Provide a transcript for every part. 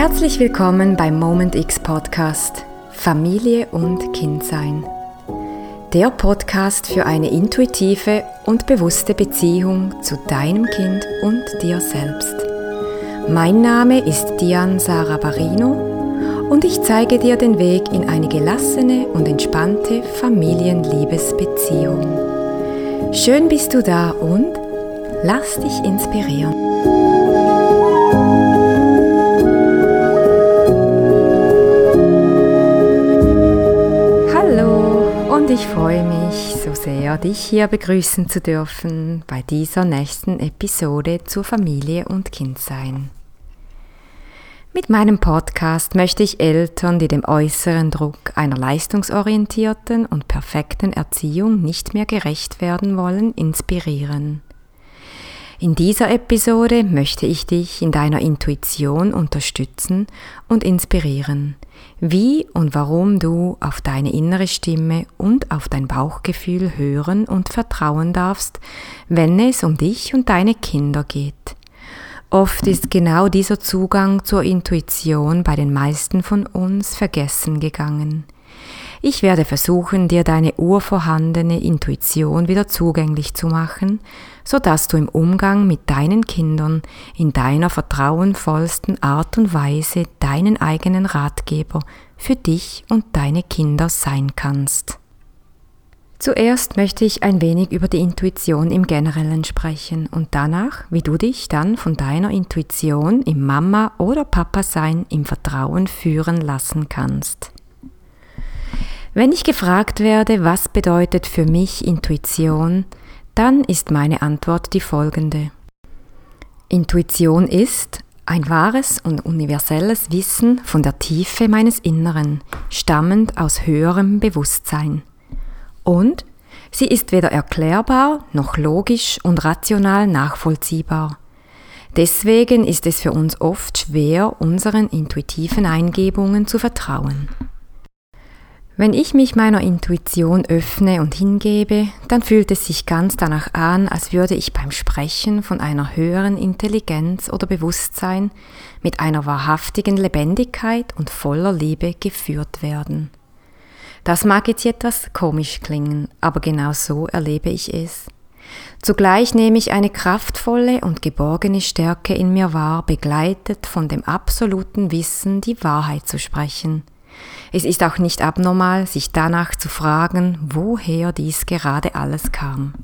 Herzlich willkommen beim Moment X Podcast Familie und Kindsein. Der Podcast für eine intuitive und bewusste Beziehung zu deinem Kind und dir selbst. Mein Name ist Dian Sara Barino und ich zeige dir den Weg in eine gelassene und entspannte Familienliebesbeziehung. Schön bist du da und lass dich inspirieren. Ich freue mich so sehr, dich hier begrüßen zu dürfen bei dieser nächsten Episode zur Familie und Kindsein. Mit meinem Podcast möchte ich Eltern, die dem äußeren Druck einer leistungsorientierten und perfekten Erziehung nicht mehr gerecht werden wollen, inspirieren. In dieser Episode möchte ich dich in deiner Intuition unterstützen und inspirieren, wie und warum du auf deine innere Stimme und auf dein Bauchgefühl hören und vertrauen darfst, wenn es um dich und deine Kinder geht. Oft ist genau dieser Zugang zur Intuition bei den meisten von uns vergessen gegangen. Ich werde versuchen, dir deine urvorhandene Intuition wieder zugänglich zu machen, so dass du im Umgang mit deinen Kindern in deiner vertrauenvollsten Art und Weise deinen eigenen Ratgeber für dich und deine Kinder sein kannst. Zuerst möchte ich ein wenig über die Intuition im Generellen sprechen und danach, wie du dich dann von deiner Intuition im Mama- oder Papa-Sein im Vertrauen führen lassen kannst. Wenn ich gefragt werde, was bedeutet für mich Intuition, dann ist meine Antwort die folgende. Intuition ist ein wahres und universelles Wissen von der Tiefe meines Inneren, stammend aus höherem Bewusstsein. Und sie ist weder erklärbar noch logisch und rational nachvollziehbar. Deswegen ist es für uns oft schwer, unseren intuitiven Eingebungen zu vertrauen. Wenn ich mich meiner Intuition öffne und hingebe, dann fühlt es sich ganz danach an, als würde ich beim Sprechen von einer höheren Intelligenz oder Bewusstsein mit einer wahrhaftigen Lebendigkeit und voller Liebe geführt werden. Das mag jetzt etwas komisch klingen, aber genau so erlebe ich es. Zugleich nehme ich eine kraftvolle und geborgene Stärke in mir wahr, begleitet von dem absoluten Wissen, die Wahrheit zu sprechen – es ist auch nicht abnormal, sich danach zu fragen, woher dies gerade alles kam.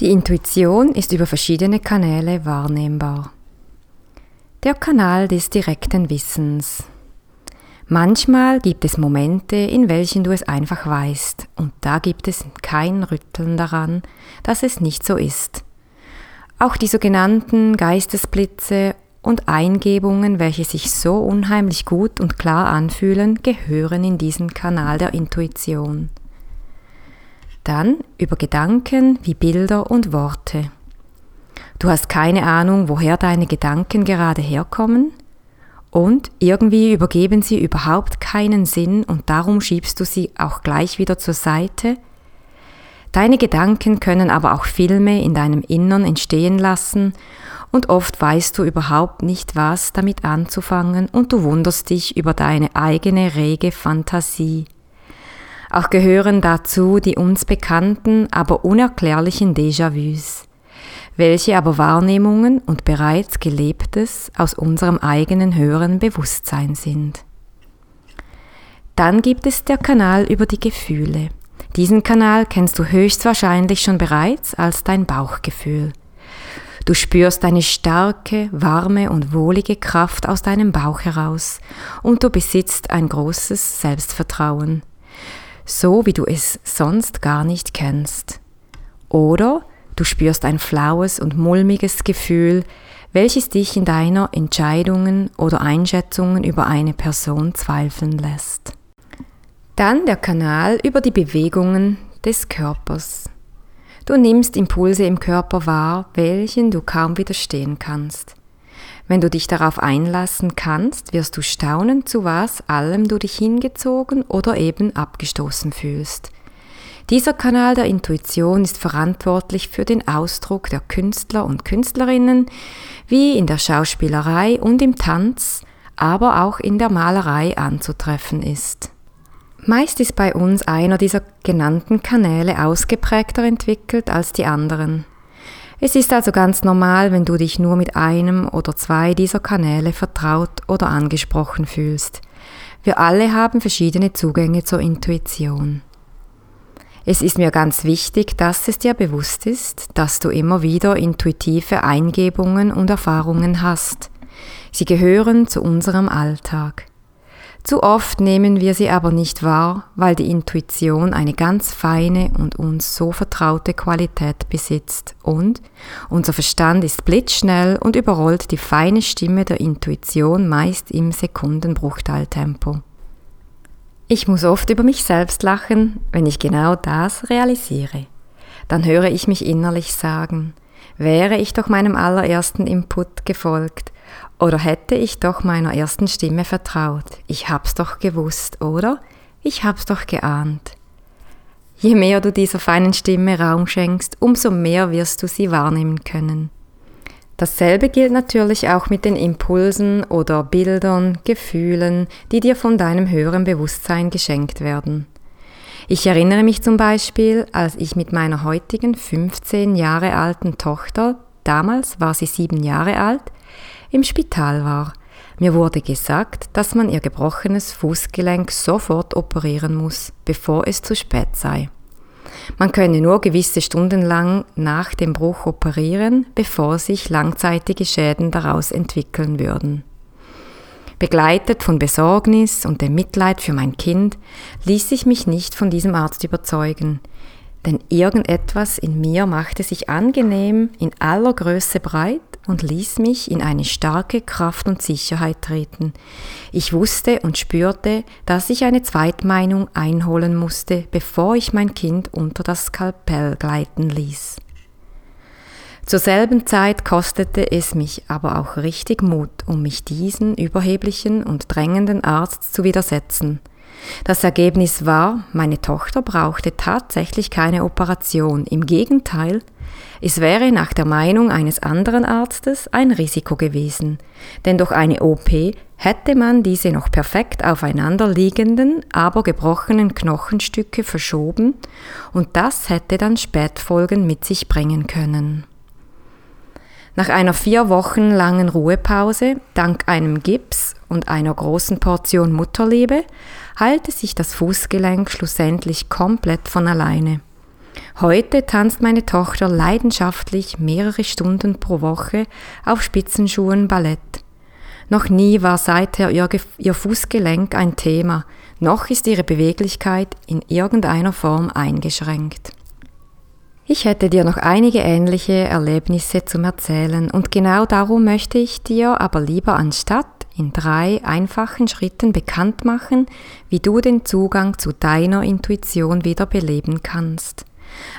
Die Intuition ist über verschiedene Kanäle wahrnehmbar. Der Kanal des direkten Wissens. Manchmal gibt es Momente, in welchen du es einfach weißt, und da gibt es kein Rütteln daran, dass es nicht so ist. Auch die sogenannten Geistesblitze und Eingebungen, welche sich so unheimlich gut und klar anfühlen, gehören in diesen Kanal der Intuition. Dann über Gedanken wie Bilder und Worte. Du hast keine Ahnung, woher deine Gedanken gerade herkommen und irgendwie übergeben sie überhaupt keinen Sinn und darum schiebst du sie auch gleich wieder zur Seite. Deine Gedanken können aber auch Filme in deinem Innern entstehen lassen und oft weißt du überhaupt nicht, was damit anzufangen und du wunderst dich über deine eigene rege Fantasie. Auch gehören dazu die uns bekannten, aber unerklärlichen Déjà-vus, welche aber Wahrnehmungen und bereits Gelebtes aus unserem eigenen höheren Bewusstsein sind. Dann gibt es der Kanal über die Gefühle. Diesen Kanal kennst du höchstwahrscheinlich schon bereits als dein Bauchgefühl. Du spürst eine starke, warme und wohlige Kraft aus deinem Bauch heraus und du besitzt ein großes Selbstvertrauen, so wie du es sonst gar nicht kennst. Oder du spürst ein flaues und mulmiges Gefühl, welches dich in deiner Entscheidungen oder Einschätzungen über eine Person zweifeln lässt. Dann der Kanal über die Bewegungen des Körpers. Du nimmst Impulse im Körper wahr, welchen du kaum widerstehen kannst. Wenn du dich darauf einlassen kannst, wirst du staunen, zu was allem du dich hingezogen oder eben abgestoßen fühlst. Dieser Kanal der Intuition ist verantwortlich für den Ausdruck der Künstler und Künstlerinnen, wie in der Schauspielerei und im Tanz, aber auch in der Malerei anzutreffen ist. Meist ist bei uns einer dieser genannten Kanäle ausgeprägter entwickelt als die anderen. Es ist also ganz normal, wenn du dich nur mit einem oder zwei dieser Kanäle vertraut oder angesprochen fühlst. Wir alle haben verschiedene Zugänge zur Intuition. Es ist mir ganz wichtig, dass es dir bewusst ist, dass du immer wieder intuitive Eingebungen und Erfahrungen hast. Sie gehören zu unserem Alltag. Zu oft nehmen wir sie aber nicht wahr, weil die Intuition eine ganz feine und uns so vertraute Qualität besitzt und unser Verstand ist blitzschnell und überrollt die feine Stimme der Intuition meist im Sekundenbruchteiltempo. Ich muss oft über mich selbst lachen, wenn ich genau das realisiere. Dann höre ich mich innerlich sagen, wäre ich doch meinem allerersten Input gefolgt oder hätte ich doch meiner ersten Stimme vertraut? Ich hab's doch gewusst, oder? Ich hab's doch geahnt. Je mehr du dieser feinen Stimme Raum schenkst, umso mehr wirst du sie wahrnehmen können. Dasselbe gilt natürlich auch mit den Impulsen oder Bildern, Gefühlen, die dir von deinem höheren Bewusstsein geschenkt werden. Ich erinnere mich zum Beispiel, als ich mit meiner heutigen 15 Jahre alten Tochter, damals war sie sieben Jahre alt, im Spital war. Mir wurde gesagt, dass man ihr gebrochenes Fußgelenk sofort operieren muss, bevor es zu spät sei. Man könne nur gewisse Stunden lang nach dem Bruch operieren, bevor sich langzeitige Schäden daraus entwickeln würden. Begleitet von Besorgnis und dem Mitleid für mein Kind, ließ ich mich nicht von diesem Arzt überzeugen, denn irgendetwas in mir machte sich angenehm in aller Größe breit und ließ mich in eine starke Kraft und Sicherheit treten. Ich wusste und spürte, dass ich eine Zweitmeinung einholen musste, bevor ich mein Kind unter das Skalpell gleiten ließ. Zur selben Zeit kostete es mich aber auch richtig Mut, um mich diesen überheblichen und drängenden Arzt zu widersetzen. Das Ergebnis war, meine Tochter brauchte tatsächlich keine Operation. Im Gegenteil, es wäre nach der Meinung eines anderen Arztes ein Risiko gewesen, denn durch eine OP hätte man diese noch perfekt aufeinander liegenden, aber gebrochenen Knochenstücke verschoben und das hätte dann Spätfolgen mit sich bringen können. Nach einer vier Wochen langen Ruhepause, dank einem Gips und einer großen Portion Mutterliebe, heilte sich das Fußgelenk schlussendlich komplett von alleine. Heute tanzt meine Tochter leidenschaftlich mehrere Stunden pro Woche auf Spitzenschuhen Ballett. Noch nie war seither ihr, ihr, Fußgelenk ein Thema, noch ist ihre Beweglichkeit in irgendeiner Form eingeschränkt. Ich hätte dir noch einige ähnliche Erlebnisse zum Erzählen und genau darum möchte ich dir aber lieber anstatt in drei einfachen Schritten bekannt machen, wie du den Zugang zu deiner Intuition wieder beleben kannst.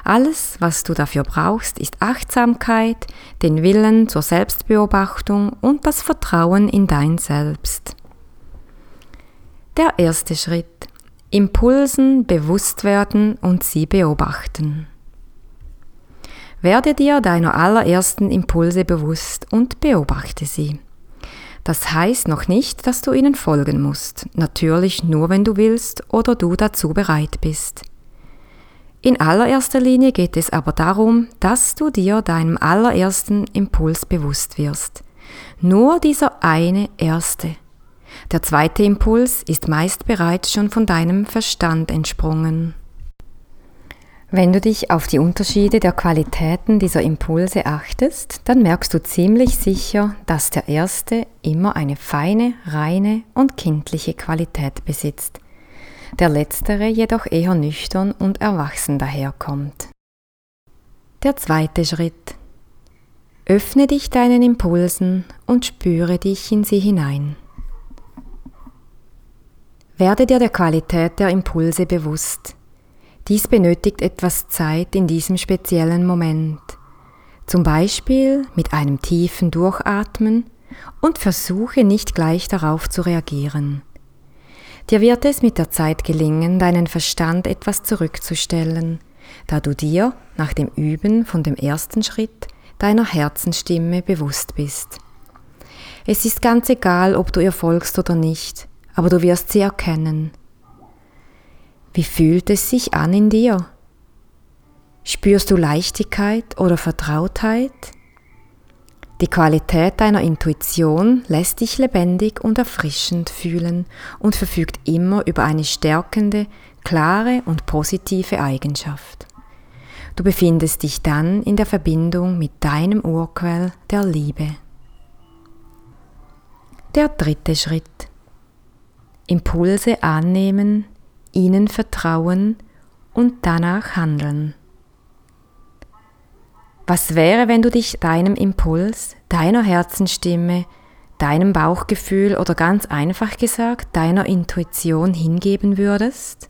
Alles, was du dafür brauchst, ist Achtsamkeit, den Willen zur Selbstbeobachtung und das Vertrauen in dein Selbst. Der erste Schritt. Impulsen bewusst werden und sie beobachten. Werde dir deiner allerersten Impulse bewusst und beobachte sie. Das heißt noch nicht, dass du ihnen folgen musst, natürlich nur wenn du willst oder du dazu bereit bist. In allererster Linie geht es aber darum, dass du dir deinem allerersten Impuls bewusst wirst. Nur dieser eine erste. Der zweite Impuls ist meist bereits schon von deinem Verstand entsprungen. Wenn du dich auf die Unterschiede der Qualitäten dieser Impulse achtest, dann merkst du ziemlich sicher, dass der erste immer eine feine, reine und kindliche Qualität besitzt, der letztere jedoch eher nüchtern und erwachsen daherkommt. Der zweite Schritt. Öffne dich deinen Impulsen und spüre dich in sie hinein. Werde dir der Qualität der Impulse bewusst dies benötigt etwas Zeit in diesem speziellen Moment. Zum Beispiel mit einem tiefen Durchatmen und versuche nicht gleich darauf zu reagieren. Dir wird es mit der Zeit gelingen, deinen Verstand etwas zurückzustellen, da du dir nach dem Üben von dem ersten Schritt deiner Herzensstimme bewusst bist. Es ist ganz egal, ob du ihr folgst oder nicht, aber du wirst sie erkennen. Wie fühlt es sich an in dir? Spürst du Leichtigkeit oder Vertrautheit? Die Qualität deiner Intuition lässt dich lebendig und erfrischend fühlen und verfügt immer über eine stärkende, klare und positive Eigenschaft. Du befindest dich dann in der Verbindung mit deinem Urquell der Liebe. Der dritte Schritt. Impulse annehmen, ihnen vertrauen und danach handeln. Was wäre, wenn du dich deinem Impuls, deiner Herzenstimme, deinem Bauchgefühl oder ganz einfach gesagt deiner Intuition hingeben würdest?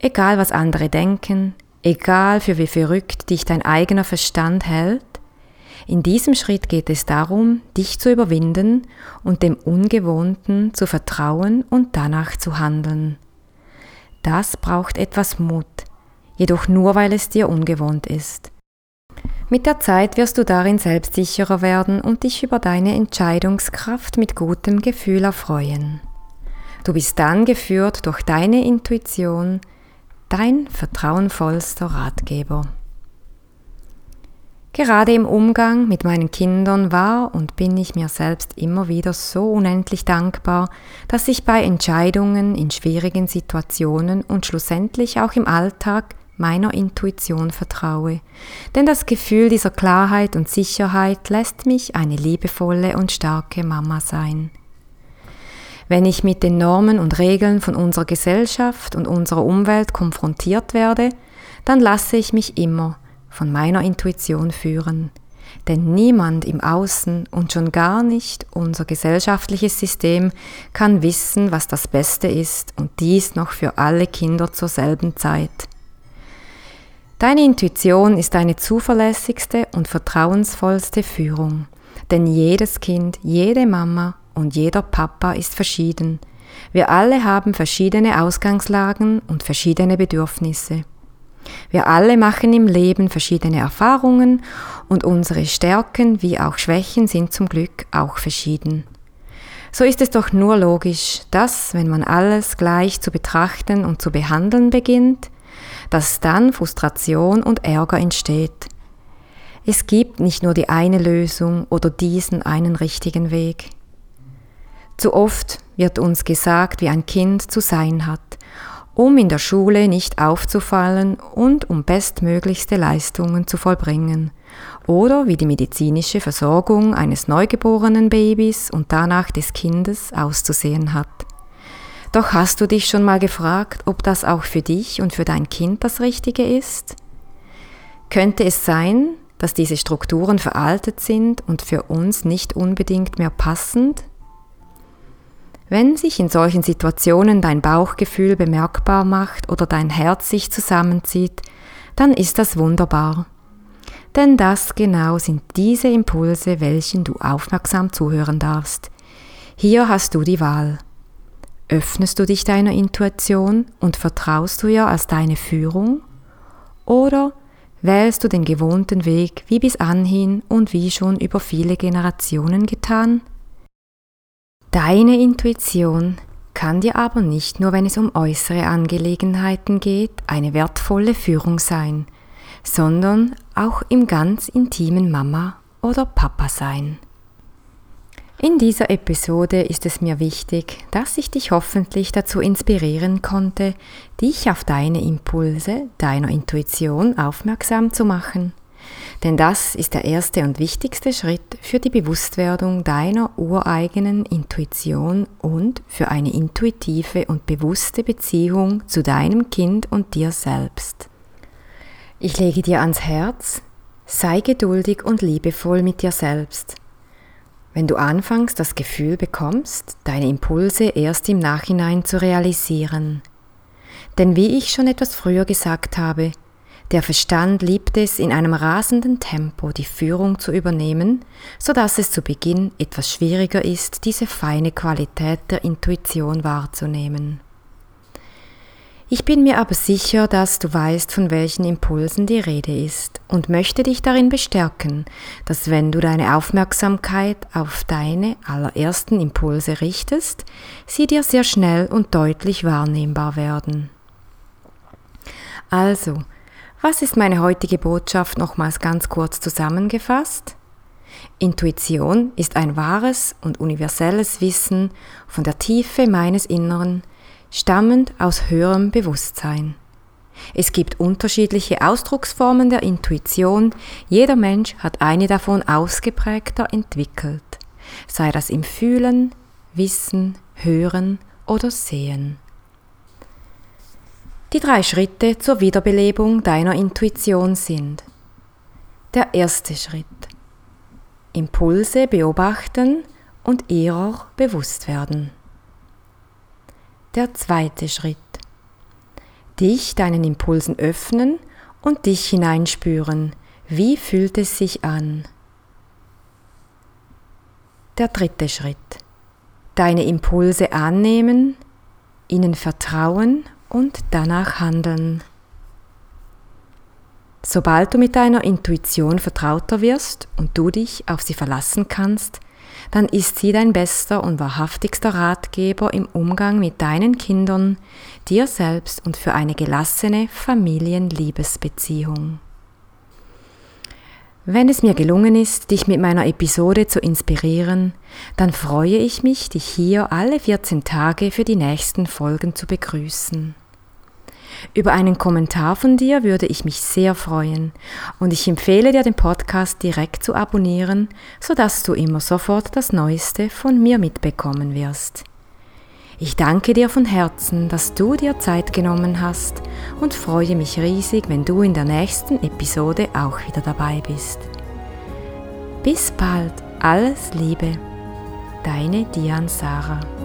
Egal was andere denken, egal für wie verrückt dich dein eigener Verstand hält, in diesem Schritt geht es darum, dich zu überwinden und dem Ungewohnten zu vertrauen und danach zu handeln. Das braucht etwas Mut, jedoch nur weil es dir ungewohnt ist. Mit der Zeit wirst du darin selbstsicherer werden und dich über deine Entscheidungskraft mit gutem Gefühl erfreuen. Du bist dann geführt durch deine Intuition, dein vertrauenvollster Ratgeber. Gerade im Umgang mit meinen Kindern war und bin ich mir selbst immer wieder so unendlich dankbar, dass ich bei Entscheidungen in schwierigen Situationen und schlussendlich auch im Alltag meiner Intuition vertraue. Denn das Gefühl dieser Klarheit und Sicherheit lässt mich eine liebevolle und starke Mama sein. Wenn ich mit den Normen und Regeln von unserer Gesellschaft und unserer Umwelt konfrontiert werde, dann lasse ich mich immer von meiner Intuition führen. Denn niemand im Außen und schon gar nicht unser gesellschaftliches System kann wissen, was das Beste ist und dies noch für alle Kinder zur selben Zeit. Deine Intuition ist deine zuverlässigste und vertrauensvollste Führung, denn jedes Kind, jede Mama und jeder Papa ist verschieden. Wir alle haben verschiedene Ausgangslagen und verschiedene Bedürfnisse. Wir alle machen im Leben verschiedene Erfahrungen und unsere Stärken wie auch Schwächen sind zum Glück auch verschieden. So ist es doch nur logisch, dass, wenn man alles gleich zu betrachten und zu behandeln beginnt, dass dann Frustration und Ärger entsteht. Es gibt nicht nur die eine Lösung oder diesen einen richtigen Weg. Zu oft wird uns gesagt, wie ein Kind zu sein hat um in der Schule nicht aufzufallen und um bestmöglichste Leistungen zu vollbringen, oder wie die medizinische Versorgung eines neugeborenen Babys und danach des Kindes auszusehen hat. Doch hast du dich schon mal gefragt, ob das auch für dich und für dein Kind das Richtige ist? Könnte es sein, dass diese Strukturen veraltet sind und für uns nicht unbedingt mehr passend? Wenn sich in solchen Situationen dein Bauchgefühl bemerkbar macht oder dein Herz sich zusammenzieht, dann ist das wunderbar. Denn das genau sind diese Impulse, welchen du aufmerksam zuhören darfst. Hier hast du die Wahl. Öffnest du dich deiner Intuition und vertraust du ihr als deine Führung? Oder wählst du den gewohnten Weg wie bis anhin und wie schon über viele Generationen getan? Deine Intuition kann dir aber nicht nur, wenn es um äußere Angelegenheiten geht, eine wertvolle Führung sein, sondern auch im ganz intimen Mama oder Papa sein. In dieser Episode ist es mir wichtig, dass ich dich hoffentlich dazu inspirieren konnte, dich auf deine Impulse, deiner Intuition aufmerksam zu machen – denn das ist der erste und wichtigste Schritt für die Bewusstwerdung deiner ureigenen Intuition und für eine intuitive und bewusste Beziehung zu deinem Kind und dir selbst. Ich lege dir ans Herz, sei geduldig und liebevoll mit dir selbst. Wenn du anfangs das Gefühl bekommst, deine Impulse erst im Nachhinein zu realisieren. Denn wie ich schon etwas früher gesagt habe, der Verstand liebt es, in einem rasenden Tempo die Führung zu übernehmen, so dass es zu Beginn etwas schwieriger ist, diese feine Qualität der Intuition wahrzunehmen. Ich bin mir aber sicher, dass du weißt, von welchen Impulsen die Rede ist und möchte dich darin bestärken, dass wenn du deine Aufmerksamkeit auf deine allerersten Impulse richtest, sie dir sehr schnell und deutlich wahrnehmbar werden. Also, was ist meine heutige Botschaft nochmals ganz kurz zusammengefasst? Intuition ist ein wahres und universelles Wissen von der Tiefe meines Inneren, stammend aus höherem Bewusstsein. Es gibt unterschiedliche Ausdrucksformen der Intuition, jeder Mensch hat eine davon ausgeprägter entwickelt, sei das im Fühlen, Wissen, Hören oder Sehen. Die drei Schritte zur Wiederbelebung deiner Intuition sind der erste Schritt. Impulse beobachten und ihrer bewusst werden. Der zweite Schritt. Dich deinen Impulsen öffnen und dich hineinspüren. Wie fühlt es sich an? Der dritte Schritt. Deine Impulse annehmen, ihnen vertrauen und danach handeln. Sobald du mit deiner Intuition vertrauter wirst und du dich auf sie verlassen kannst, dann ist sie dein bester und wahrhaftigster Ratgeber im Umgang mit deinen Kindern, dir selbst und für eine gelassene Familienliebesbeziehung. Wenn es mir gelungen ist, dich mit meiner Episode zu inspirieren, dann freue ich mich, dich hier alle 14 Tage für die nächsten Folgen zu begrüßen. Über einen Kommentar von dir würde ich mich sehr freuen und ich empfehle dir den Podcast direkt zu abonnieren, sodass du immer sofort das Neueste von mir mitbekommen wirst. Ich danke dir von Herzen, dass du dir Zeit genommen hast und freue mich riesig, wenn du in der nächsten Episode auch wieder dabei bist. Bis bald, alles Liebe, deine Dian Sarah.